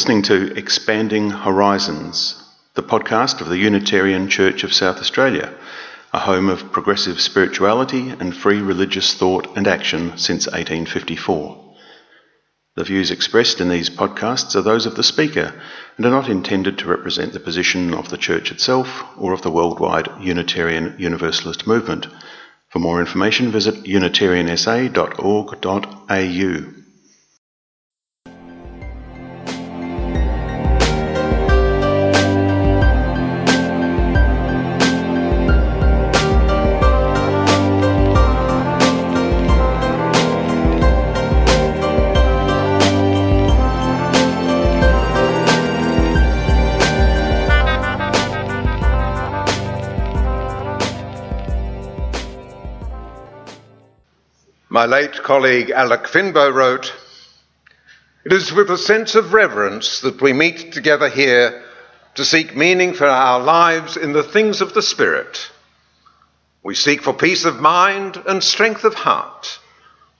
listening to Expanding Horizons, the podcast of the Unitarian Church of South Australia, a home of progressive spirituality and free religious thought and action since 1854. The views expressed in these podcasts are those of the speaker and are not intended to represent the position of the Church itself or of the worldwide Unitarian Universalist movement. For more information, visit unitariansa.org.au. My late colleague Alec Finbow wrote, It is with a sense of reverence that we meet together here to seek meaning for our lives in the things of the Spirit. We seek for peace of mind and strength of heart.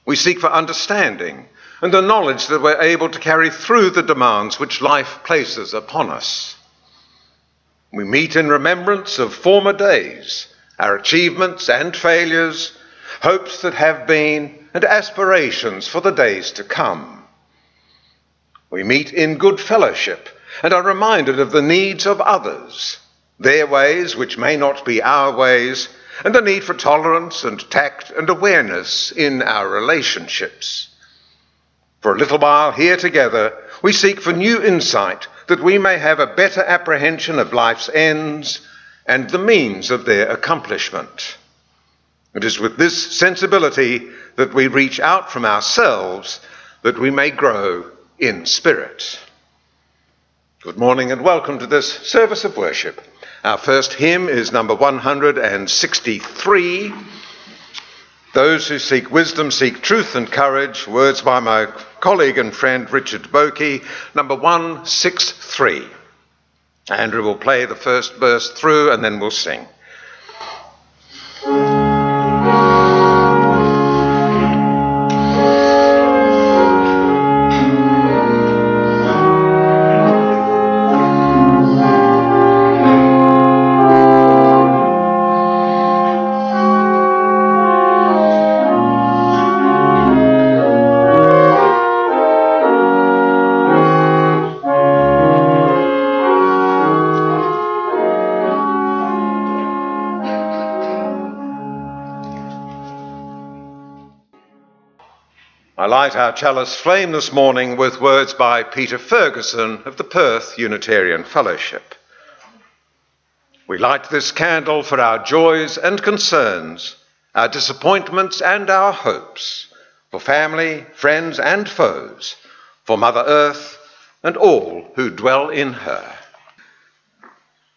We seek for understanding and the knowledge that we're able to carry through the demands which life places upon us. We meet in remembrance of former days, our achievements and failures hopes that have been, and aspirations for the days to come. We meet in good fellowship and are reminded of the needs of others, their ways which may not be our ways, and the need for tolerance and tact and awareness in our relationships. For a little while here together, we seek for new insight that we may have a better apprehension of life's ends and the means of their accomplishment. It is with this sensibility that we reach out from ourselves that we may grow in spirit. Good morning and welcome to this service of worship. Our first hymn is number 163. Those who seek wisdom seek truth and courage. Words by my colleague and friend Richard Boeke, number 163. Andrew will play the first verse through and then we'll sing. Our chalice flame this morning with words by Peter Ferguson of the Perth Unitarian Fellowship. We light this candle for our joys and concerns, our disappointments and our hopes, for family, friends, and foes, for Mother Earth and all who dwell in her.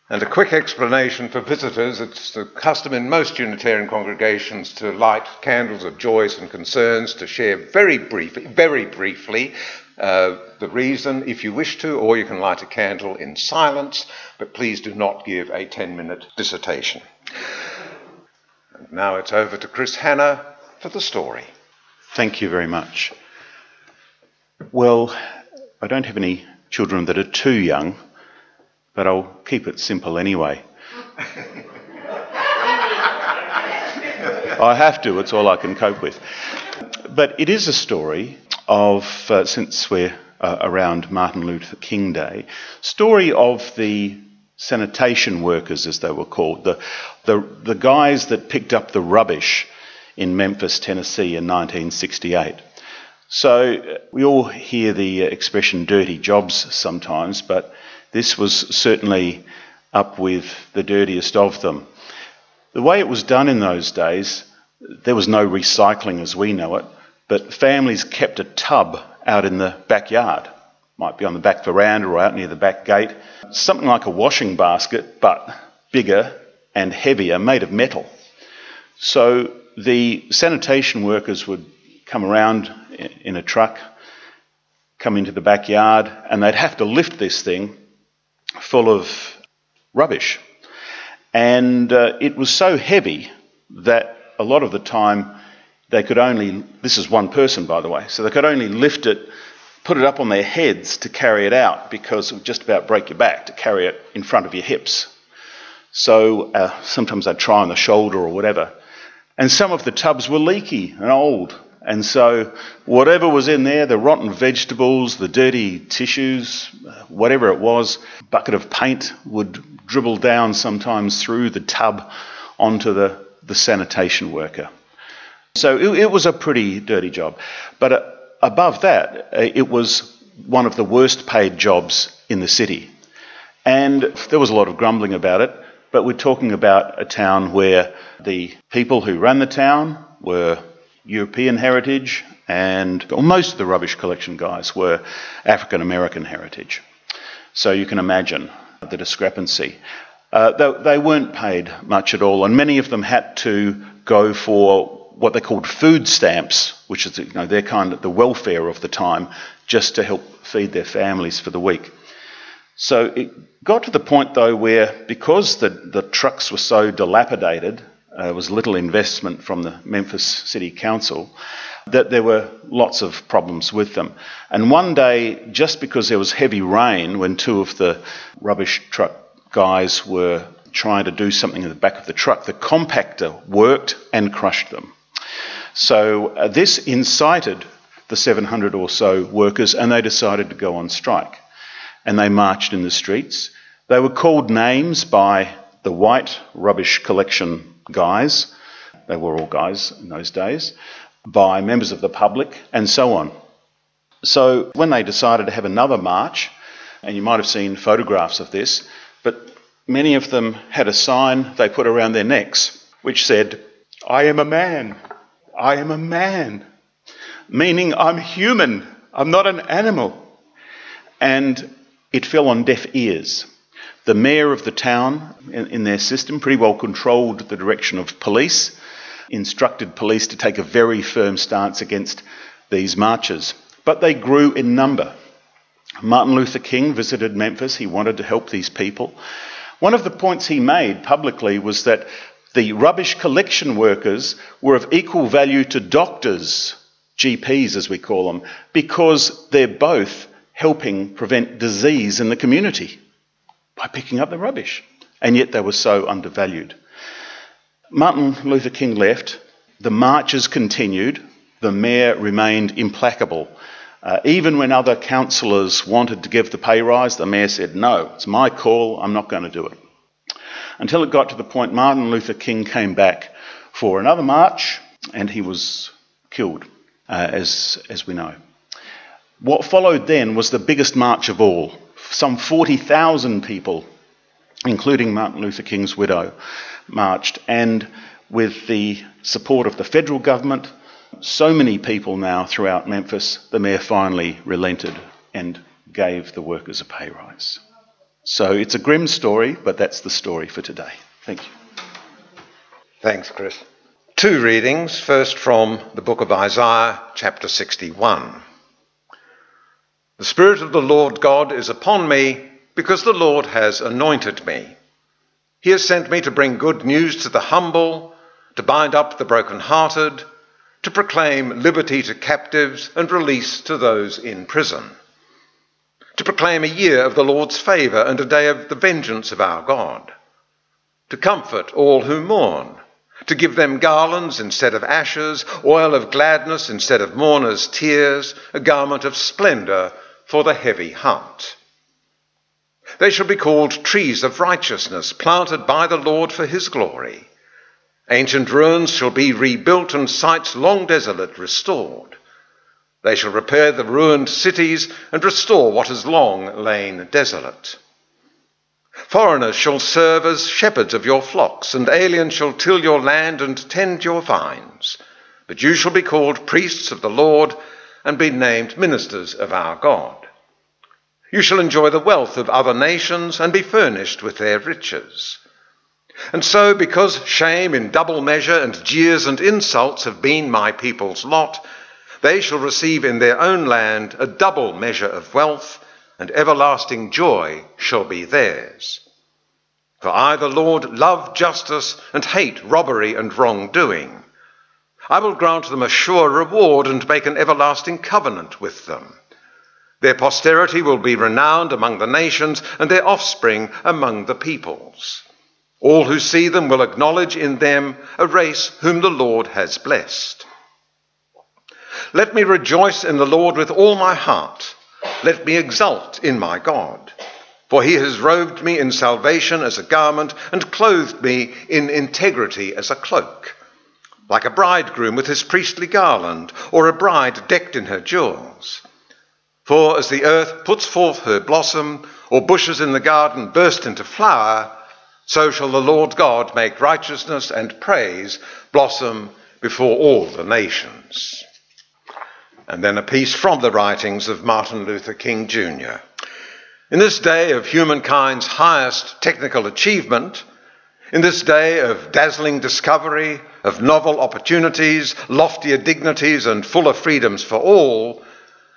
And a quick explanation for visitors it's the custom in most Unitarian congregations to light candles of joys and concerns, to share very, brief, very briefly uh, the reason if you wish to, or you can light a candle in silence, but please do not give a 10 minute dissertation. And now it's over to Chris Hanna for the story. Thank you very much. Well, I don't have any children that are too young but I'll keep it simple anyway. I have to, it's all I can cope with. But it is a story of, uh, since we're uh, around Martin Luther King Day, story of the sanitation workers, as they were called, the, the, the guys that picked up the rubbish in Memphis, Tennessee in 1968. So uh, we all hear the expression dirty jobs sometimes, but this was certainly up with the dirtiest of them. The way it was done in those days, there was no recycling as we know it, but families kept a tub out in the backyard. Might be on the back veranda or out near the back gate. Something like a washing basket, but bigger and heavier, made of metal. So the sanitation workers would come around in a truck, come into the backyard, and they'd have to lift this thing full of rubbish. And uh, it was so heavy that a lot of the time they could only, this is one person by the way, so they could only lift it put it up on their heads to carry it out because it would just about break your back to carry it in front of your hips. So uh, sometimes they'd try on the shoulder or whatever. And some of the tubs were leaky and old. And so whatever was in there, the rotten vegetables, the dirty tissues, uh, whatever it was, bucket of paint would dribble down sometimes through the tub onto the, the sanitation worker. So it, it was a pretty dirty job. But uh, above that, uh, it was one of the worst paid jobs in the city. And there was a lot of grumbling about it, but we're talking about a town where the people who ran the town were European heritage, and most of the rubbish collection guys were African American heritage. So you can imagine the discrepancy. Uh, they, they weren't paid much at all, and many of them had to go for what they called food stamps, which is you know, their kind of the welfare of the time, just to help feed their families for the week. So it got to the point though where because the, the trucks were so dilapidated, uh, there was little investment from the Memphis City Council, that there were lots of problems with them. And one day, just because there was heavy rain, when two of the rubbish truck guys were trying to do something in the back of the truck, the compactor worked and crushed them. So uh, this incited the 700 or so workers, and they decided to go on strike. And they marched in the streets. They were called names by the white rubbish collection guys. They were all guys in those days, by members of the public, and so on. So when they decided to have another march, and you might have seen photographs of this, but many of them had a sign they put around their necks which said, I am a man. I am a man, meaning I'm human, I'm not an animal. And it fell on deaf ears. The mayor of the town, in, in their system, pretty well controlled the direction of police, instructed police to take a very firm stance against these marches. But they grew in number. Martin Luther King visited Memphis. He wanted to help these people. One of the points he made publicly was that the rubbish collection workers were of equal value to doctors, GPs as we call them, because they're both helping prevent disease in the community by picking up the rubbish. And yet they were so undervalued. Martin Luther King left, the marches continued, the mayor remained implacable. Uh, even when other councillors wanted to give the pay rise, the mayor said, No, it's my call, I'm not going to do it until it got to the point Martin Luther King came back for another march and he was killed, uh, as, as we know. What followed then was the biggest march of all. Some 40,000 people, including Martin Luther King's widow, marched, and with the support of the federal government, so many people now throughout Memphis, the mayor finally relented and gave the workers a pay rise. So it's a grim story, but that's the story for today. Thank you. Thanks, Chris. Two readings, first from the book of Isaiah, chapter 61. The Spirit of the Lord God is upon me because the Lord has anointed me. He has sent me to bring good news to the humble, to bind up the brokenhearted, to proclaim liberty to captives and release to those in prison to proclaim a year of the Lord's favour and a day of the vengeance of our God, to comfort all who mourn, to give them garlands instead of ashes, oil of gladness instead of mourners' tears, a garment of splendour for the heavy heart. They shall be called trees of righteousness, planted by the Lord for his glory. Ancient ruins shall be rebuilt and sites long desolate restored. They shall repair the ruined cities and restore what has long lain desolate. Foreigners shall serve as shepherds of your flocks, and aliens shall till your land and tend your vines. But you shall be called priests of the Lord and be named ministers of our God. You shall enjoy the wealth of other nations and be furnished with their riches. And so, because shame in double measure and jeers and insults have been my people's lot, they shall receive in their own land a double measure of wealth, and everlasting joy shall be theirs. For I, the Lord, love justice and hate robbery and wrongdoing. I will grant them a sure reward and make an everlasting covenant with them. Their posterity will be renowned among the nations, and their offspring among the peoples. All who see them will acknowledge in them a race whom the Lord has blessed. Let me rejoice in the Lord with all my heart. Let me exult in my God. For he has robed me in salvation as a garment and clothed me in integrity as a cloak. Like a bridegroom with his priestly garland, or a bride decked in her jewels. For as the earth puts forth her blossom, or bushes in the garden burst into flower, so shall the Lord God make righteousness and praise blossom before all the nations. And then a piece from the writings of Martin Luther King Jr. In this day of humankind's highest technical achievement, in this day of dazzling discovery, of novel opportunities, loftier dignities, and fuller freedoms for all,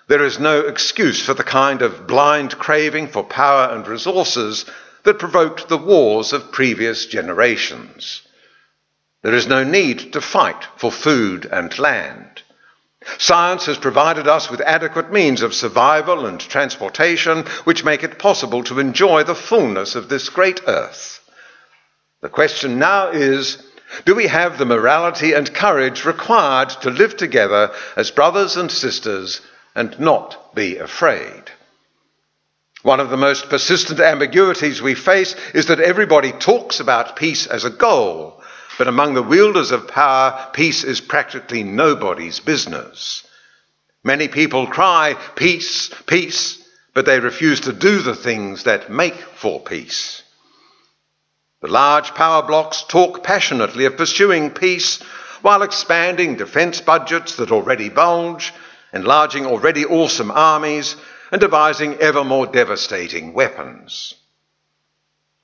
there is no excuse for the kind of blind craving for power and resources that provoked the wars of previous generations. There is no need to fight for food and land. Science has provided us with adequate means of survival and transportation which make it possible to enjoy the fullness of this great earth. The question now is do we have the morality and courage required to live together as brothers and sisters and not be afraid. One of the most persistent ambiguities we face is that everybody talks about peace as a goal, but among the wielders of power, peace is practically nobody's business. Many people cry, peace, peace, but they refuse to do the things that make for peace. The large power blocks talk passionately of pursuing peace while expanding defence budgets that already bulge enlarging already awesome armies, and devising ever more devastating weapons.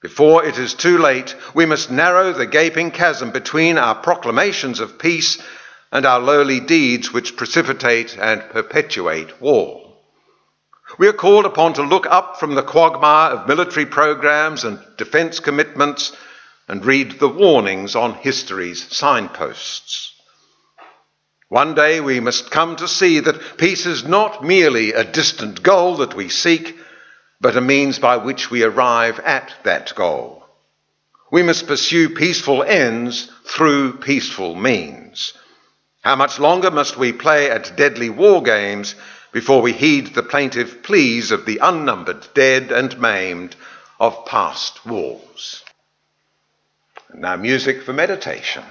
Before it is too late, we must narrow the gaping chasm between our proclamations of peace and our lowly deeds which precipitate and perpetuate war. We are called upon to look up from the quagmire of military programs and defence commitments and read the warnings on history's signposts. One day we must come to see that peace is not merely a distant goal that we seek, but a means by which we arrive at that goal. We must pursue peaceful ends through peaceful means. How much longer must we play at deadly war games before we heed the plaintive pleas of the unnumbered dead and maimed of past wars? And now, music for meditation.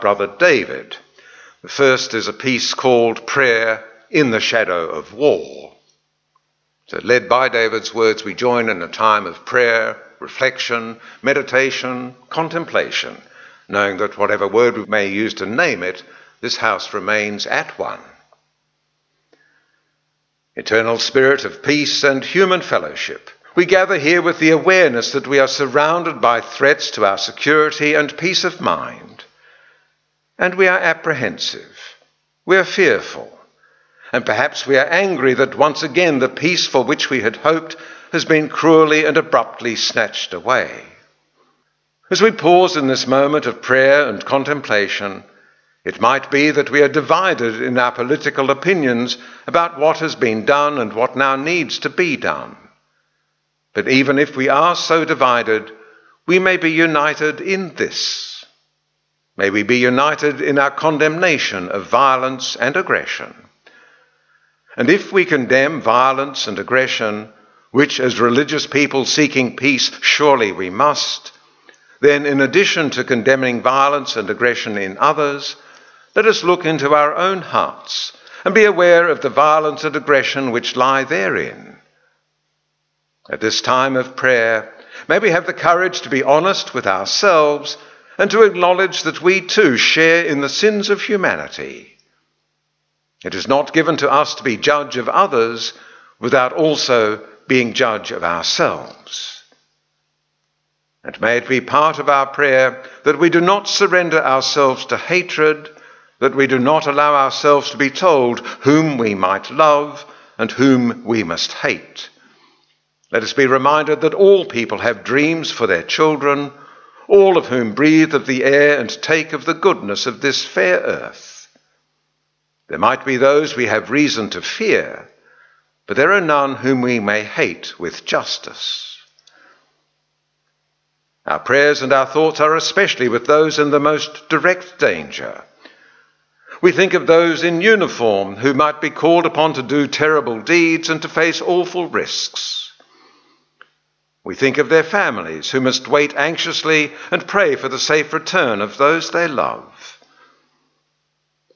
Brother David. The first is a piece called Prayer in the Shadow of War. So, led by David's words, we join in a time of prayer, reflection, meditation, contemplation, knowing that whatever word we may use to name it, this house remains at one. Eternal Spirit of peace and human fellowship, we gather here with the awareness that we are surrounded by threats to our security and peace of mind. And we are apprehensive. We are fearful. And perhaps we are angry that once again the peace for which we had hoped has been cruelly and abruptly snatched away. As we pause in this moment of prayer and contemplation, it might be that we are divided in our political opinions about what has been done and what now needs to be done. But even if we are so divided, we may be united in this. May we be united in our condemnation of violence and aggression. And if we condemn violence and aggression, which as religious people seeking peace surely we must, then in addition to condemning violence and aggression in others, let us look into our own hearts and be aware of the violence and aggression which lie therein. At this time of prayer, may we have the courage to be honest with ourselves and to acknowledge that we too share in the sins of humanity it is not given to us to be judge of others without also being judge of ourselves. And may it be part of our prayer that we do not surrender ourselves to hatred, that we do not allow ourselves to be told whom we might love and whom we must hate. Let us be reminded that all people have dreams for their children, all of whom breathe of the air and take of the goodness of this fair earth. There might be those we have reason to fear, but there are none whom we may hate with justice. Our prayers and our thoughts are especially with those in the most direct danger. We think of those in uniform who might be called upon to do terrible deeds and to face awful risks. We think of their families who must wait anxiously and pray for the safe return of those they love.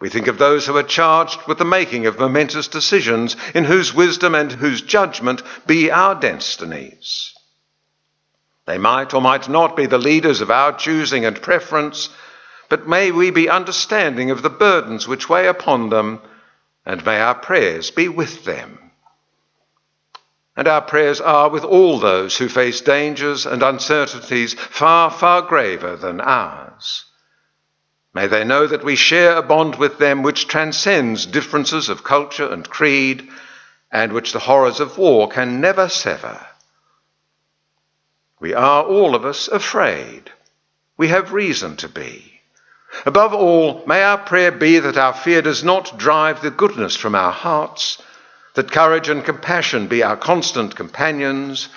We think of those who are charged with the making of momentous decisions, in whose wisdom and whose judgment be our destinies. They might or might not be the leaders of our choosing and preference, but may we be understanding of the burdens which weigh upon them, and may our prayers be with them. And our prayers are with all those who face dangers and uncertainties far, far graver than ours. May they know that we share a bond with them which transcends differences of culture and creed, and which the horrors of war can never sever. We are all of us afraid. We have reason to be. Above all, may our prayer be that our fear does not drive the goodness from our hearts, that courage and compassion be our constant companions,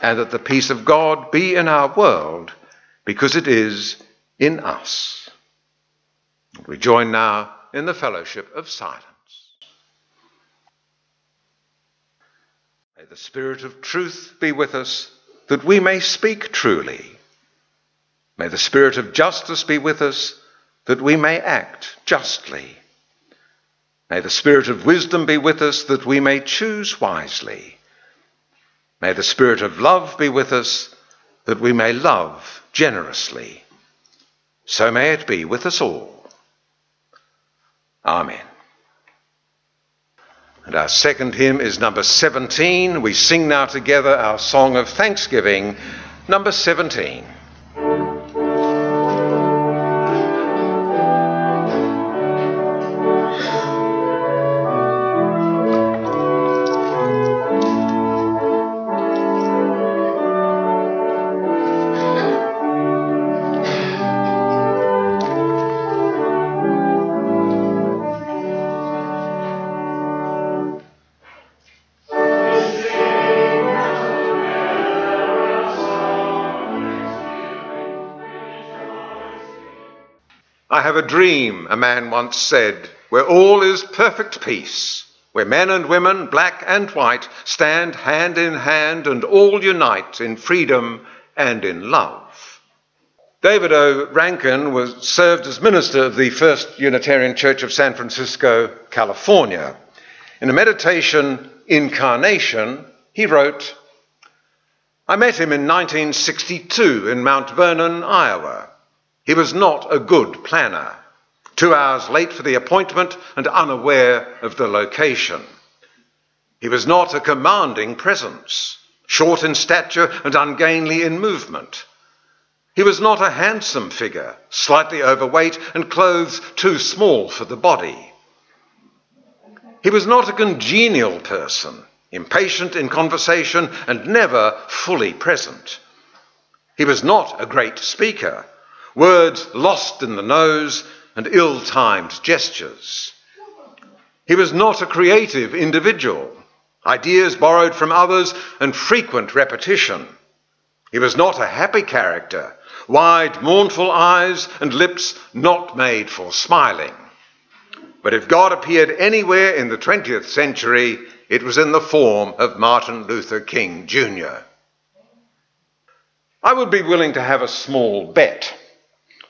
and that the peace of God be in our world, because it is in us. We join now in the fellowship of silence. May the Spirit of truth be with us that we may speak truly. May the Spirit of justice be with us that we may act justly. May the Spirit of wisdom be with us that we may choose wisely. May the Spirit of love be with us that we may love generously. So may it be with us all. Amen. And our second hymn is number 17. We sing now together our song of thanksgiving, number 17. Have a dream, a man once said, where all is perfect peace, where men and women, black and white, stand hand in hand and all unite in freedom and in love. David O. Rankin was served as minister of the First Unitarian Church of San Francisco, California. In a meditation incarnation, he wrote, I met him in 1962 in Mount Vernon, Iowa. He was not a good planner, two hours late for the appointment and unaware of the location. He was not a commanding presence, short in stature and ungainly in movement. He was not a handsome figure, slightly overweight and clothes too small for the body. He was not a congenial person, impatient in conversation and never fully present. He was not a great speaker, words lost in the nose and ill timed gestures. He was not a creative individual, ideas borrowed from others and frequent repetition. He was not a happy character, wide, mournful eyes and lips not made for smiling. But if God appeared anywhere in the 20th century, it was in the form of Martin Luther King Jr. I would be willing to have a small bet.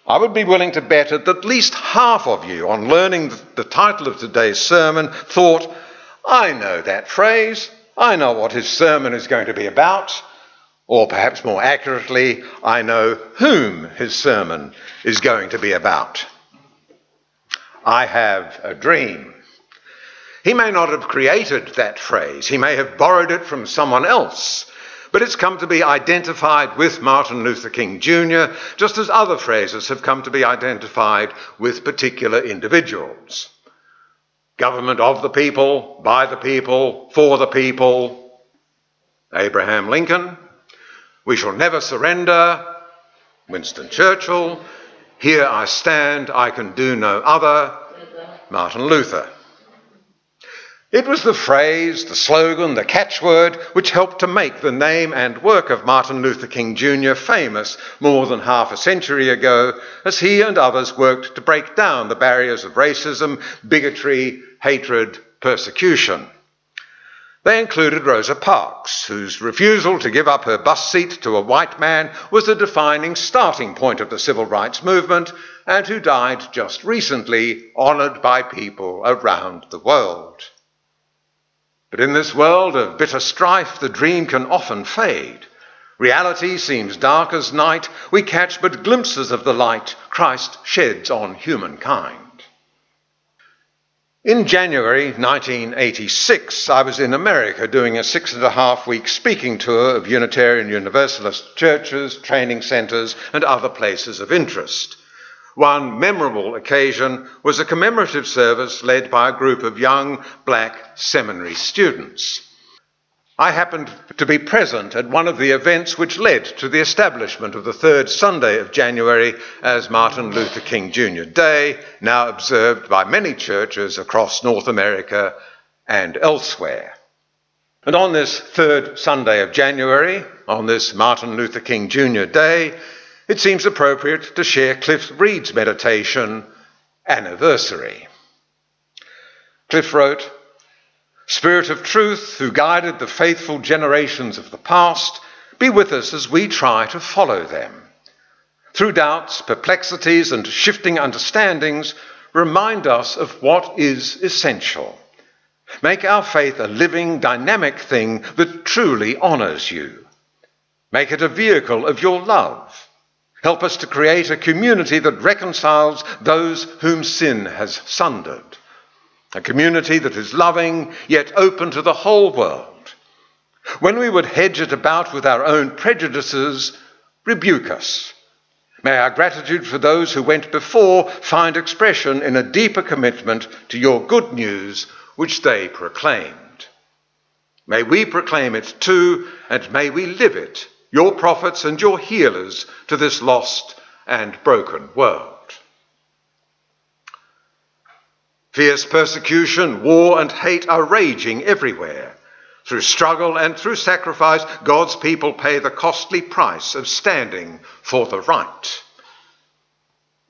I would be willing to bet that at least half of you, on learning the title of today's sermon, thought, I know that phrase. I know what his sermon is going to be about. Or perhaps more accurately, I know whom his sermon is going to be about. I have a dream. He may not have created that phrase, he may have borrowed it from someone else, but it's come to be identified with Martin Luther King Jr., just as other phrases have come to be identified with particular individuals. Government of the people, by the people, for the people. Abraham Lincoln, we shall never surrender. Winston Churchill. Here I stand, I can do no other. Martin Luther. It was the phrase, the slogan, the catchword which helped to make the name and work of Martin Luther King Jr. famous more than half a century ago as he and others worked to break down the barriers of racism, bigotry, hatred, persecution. They included Rosa Parks, whose refusal to give up her bus seat to a white man was the defining starting point of the civil rights movement, and who died just recently, honoured by people around the world. But in this world of bitter strife, the dream can often fade. Reality seems dark as night. We catch but glimpses of the light Christ sheds on humankind. In January 1986, I was in America doing a six and a half week speaking tour of Unitarian Universalist churches, training centres, and other places of interest. One memorable occasion was a commemorative service led by a group of young black seminary students. I happened to be present at one of the events which led to the establishment of the third Sunday of January as Martin Luther King Jr. Day, now observed by many churches across North America and elsewhere. And on this third Sunday of January, on this Martin Luther King Jr. Day, it seems appropriate to share Cliff Reed's meditation, Anniversary. Cliff wrote, Spirit of truth, who guided the faithful generations of the past, be with us as we try to follow them. Through doubts, perplexities, and shifting understandings, remind us of what is essential. Make our faith a living, dynamic thing that truly honours you. Make it a vehicle of your love. Help us to create a community that reconciles those whom sin has sundered a community that is loving yet open to the whole world. When we would hedge it about with our own prejudices, rebuke us. May our gratitude for those who went before find expression in a deeper commitment to your good news which they proclaimed. May we proclaim it too, and may we live it, your prophets and your healers, to this lost and broken world. Fierce persecution, war, and hate are raging everywhere. Through struggle and through sacrifice, God's people pay the costly price of standing for the right.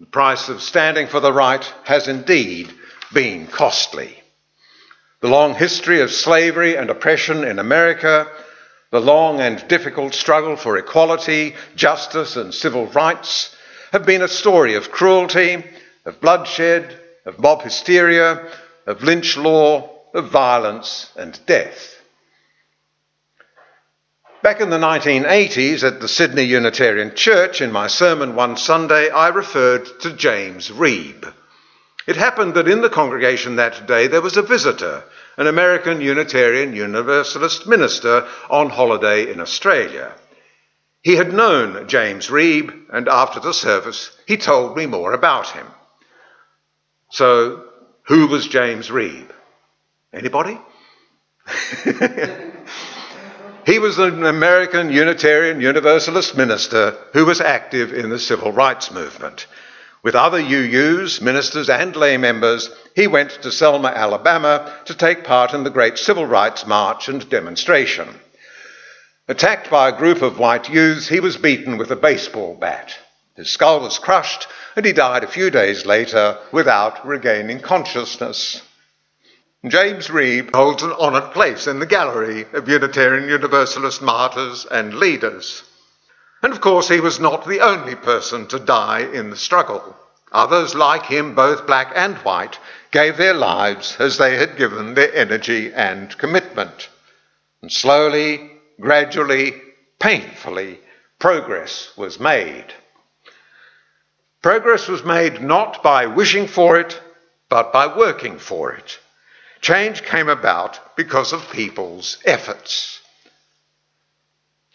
The price of standing for the right has indeed been costly. The long history of slavery and oppression in America, the long and difficult struggle for equality, justice, and civil rights have been a story of cruelty, of bloodshed, of mob hysteria, of lynch law, of violence and death. Back in the 1980s at the Sydney Unitarian Church, in my sermon one Sunday, I referred to James Reeb, it happened that in the congregation that day there was a visitor, an American Unitarian Universalist minister on holiday in Australia. He had known James Reeb, and after the service, he told me more about him. So, who was James Reeb? Anybody? He was an American Unitarian Universalist minister who was active in the civil rights movement. With other UUs, ministers, and lay members, he went to Selma, Alabama to take part in the Great Civil Rights March and demonstration. Attacked by a group of white youths, he was beaten with a baseball bat. His skull was crushed, and he died a few days later without regaining consciousness. James Reeb holds an honoured place in the gallery of Unitarian Universalist martyrs and leaders. And of course, he was not the only person to die in the struggle. Others, like him, both black and white, gave their lives as they had given their energy and commitment. And slowly, gradually, painfully, progress was made. Progress was made not by wishing for it, but by working for it. Change came about because of people's efforts.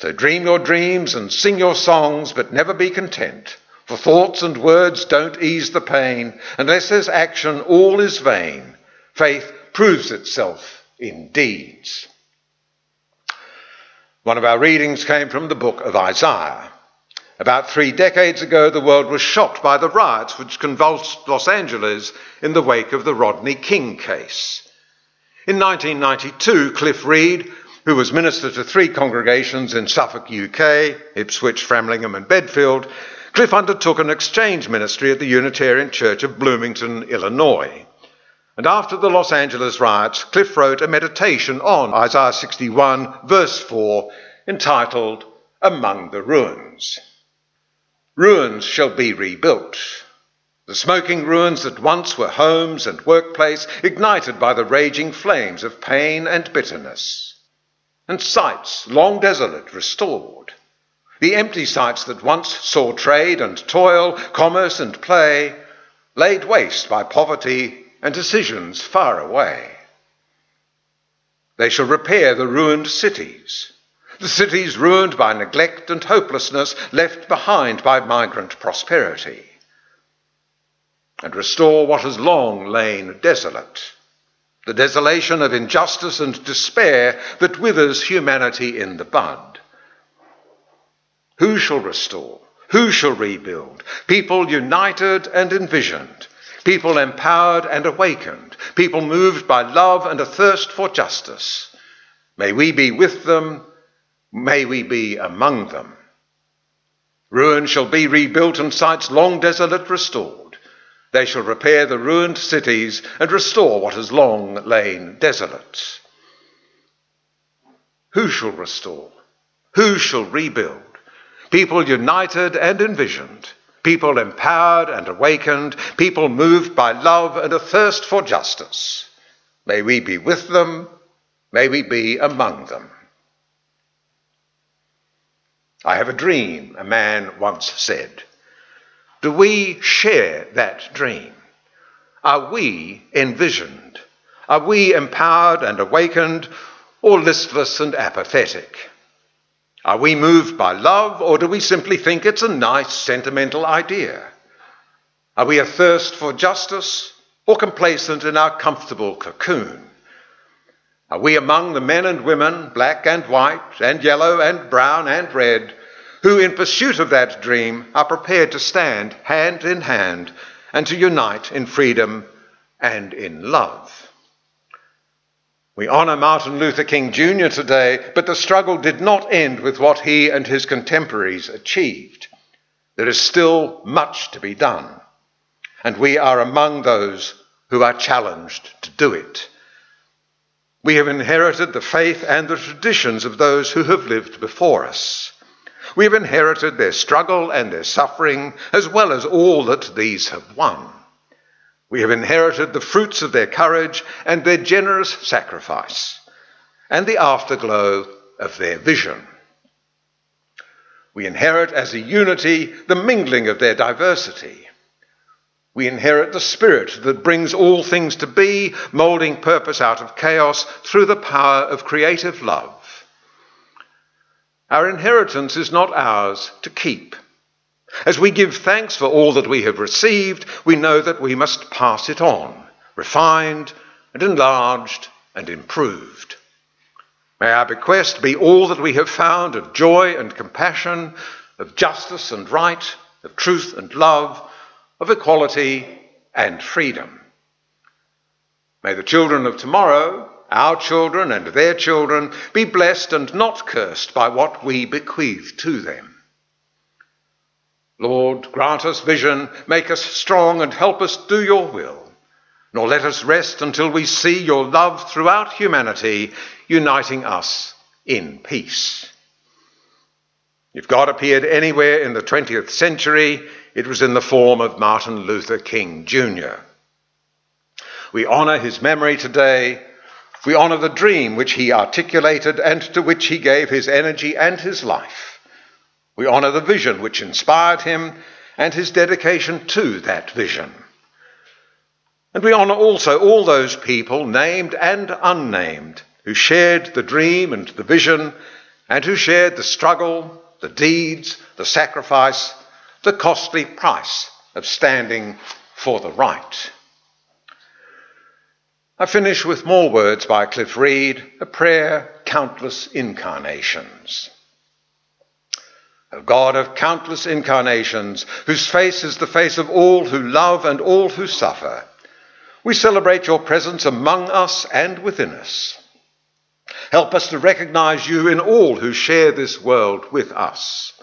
So dream your dreams and sing your songs, but never be content. For thoughts and words don't ease the pain. Unless there's action, all is vain. Faith proves itself in deeds. One of our readings came from the book of Isaiah. About three decades ago, the world was shocked by the riots which convulsed Los Angeles in the wake of the Rodney King case. In 1992, Cliff Reed, who was minister to three congregations in Suffolk, UK, Ipswich, Framlingham, and Bedfield, Cliff undertook an exchange ministry at the Unitarian Church of Bloomington, Illinois. And after the Los Angeles riots, Cliff wrote a meditation on Isaiah 61, verse 4, entitled Among the Ruins. Ruins shall be rebuilt. The smoking ruins that once were homes and workplace, ignited by the raging flames of pain and bitterness. And sites long desolate, restored. The empty sites that once saw trade and toil, commerce and play, laid waste by poverty and decisions far away. They shall repair the ruined cities, the cities ruined by neglect and hopelessness, left behind by migrant prosperity and restore what has long lain desolate. The desolation of injustice and despair that withers humanity in the bud. Who shall restore? Who shall rebuild? People united and envisioned, people empowered and awakened, people moved by love and a thirst for justice. May we be with them, may we be among them. Ruin shall be rebuilt and sites long desolate restored. They shall repair the ruined cities and restore what has long lain desolate. Who shall restore? Who shall rebuild? People united and envisioned, people empowered and awakened, people moved by love and a thirst for justice. May we be with them, may we be among them. I have a dream, a man once said. Do we share that dream? Are we envisioned? Are we empowered and awakened or listless and apathetic? Are we moved by love or do we simply think it's a nice sentimental idea? Are we athirst for justice or complacent in our comfortable cocoon? Are we among the men and women, black and white, and yellow and brown and red, who, in pursuit of that dream, are prepared to stand hand in hand and to unite in freedom and in love. We honour Martin Luther King Jr. today, but the struggle did not end with what he and his contemporaries achieved. There is still much to be done, and we are among those who are challenged to do it. We have inherited the faith and the traditions of those who have lived before us. We have inherited their struggle and their suffering, as well as all that these have won. We have inherited the fruits of their courage and their generous sacrifice, and the afterglow of their vision. We inherit as a unity the mingling of their diversity. We inherit the spirit that brings all things to be, moulding purpose out of chaos through the power of creative love. Our inheritance is not ours to keep. As we give thanks for all that we have received, we know that we must pass it on, refined and enlarged and improved. May our bequest be all that we have found of joy and compassion, of justice and right, of truth and love, of equality and freedom. May the children of tomorrow, our children and their children, be blessed and not cursed by what we bequeath to them. Lord, grant us vision, make us strong, and help us do your will nor let us rest until we see your love throughout humanity uniting us in peace. If God appeared anywhere in the 20th century, it was in the form of Martin Luther King Jr. We honour his memory today. We honour the dream which he articulated and to which he gave his energy and his life. We honour the vision which inspired him and his dedication to that vision. And we honour also all those people, named and unnamed, who shared the dream and the vision, and who shared the struggle, the deeds, the sacrifice, the costly price of standing for the right. I finish with more words by Cliff Reed, a prayer, countless incarnations. O God of countless incarnations, whose face is the face of all who love and all who suffer, we celebrate your presence among us and within us. Help us to recognize you in all who share this world with us.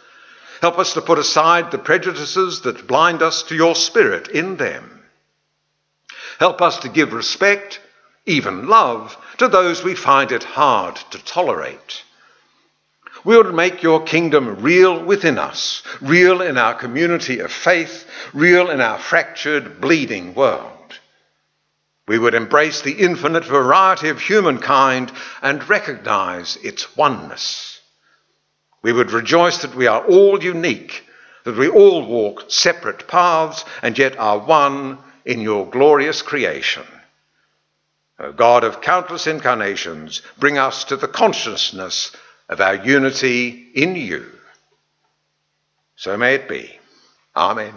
Help us to put aside the prejudices that blind us to your spirit in them. Help us to give respect, even love, to those we find it hard to tolerate. We would make your kingdom real within us, real in our community of faith, real in our fractured, bleeding world. We would embrace the infinite variety of humankind and recognize its oneness. We would rejoice that we are all unique, that we all walk separate paths and yet are one in your glorious creation. O God of countless incarnations, bring us to the consciousness of our unity in you. So may it be. Amen.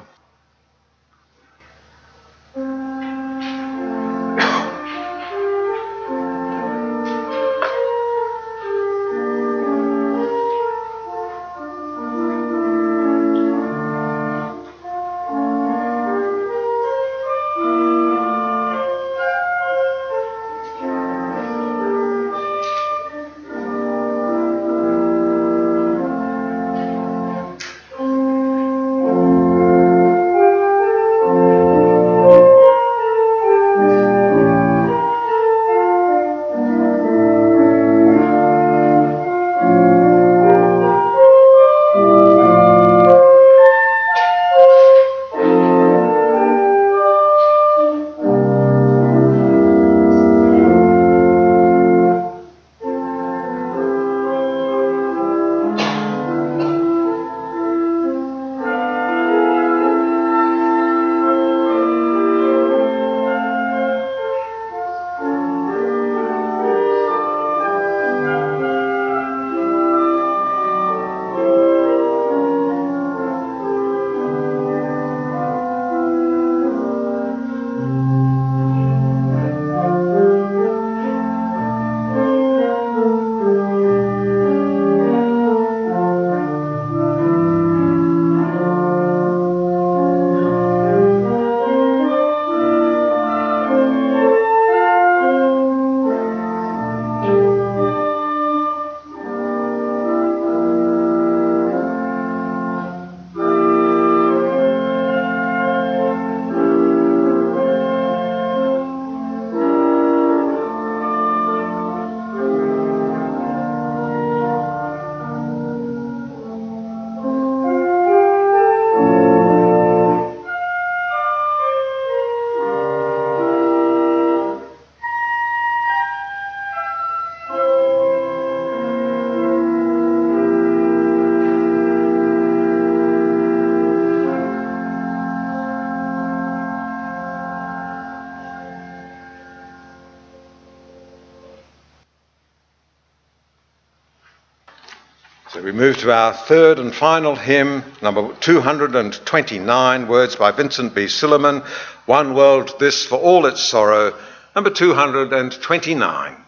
We move to our third and final hymn, number 229, words by Vincent B. Silliman, One World, This for All Its Sorrow, number 229.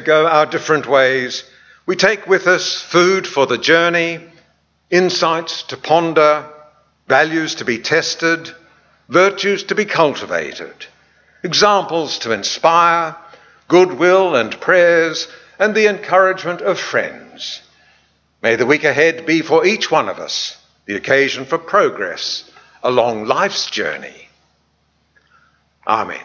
To go our different ways, we take with us food for the journey, insights to ponder, values to be tested, virtues to be cultivated, examples to inspire, goodwill and prayers, and the encouragement of friends. May the week ahead be for each one of us the occasion for progress along life's journey. Amen.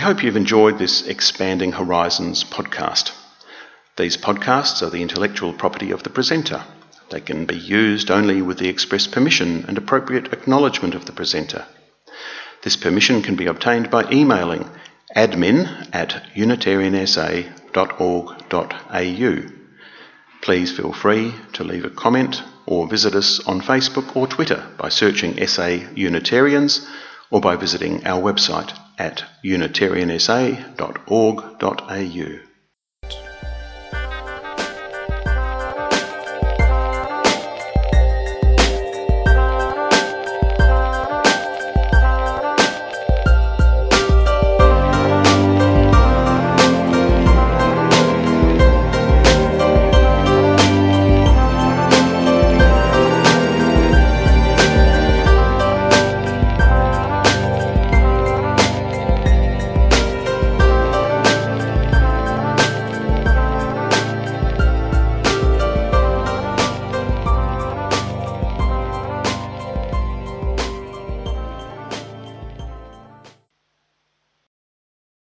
We hope you've enjoyed this Expanding Horizons podcast. These podcasts are the intellectual property of the presenter. They can be used only with the express permission and appropriate acknowledgement of the presenter. This permission can be obtained by emailing admin at unitariansa.org.au. Please feel free to leave a comment or visit us on Facebook or Twitter by searching SA Unitarians or by visiting our website at unitariansa.org.au.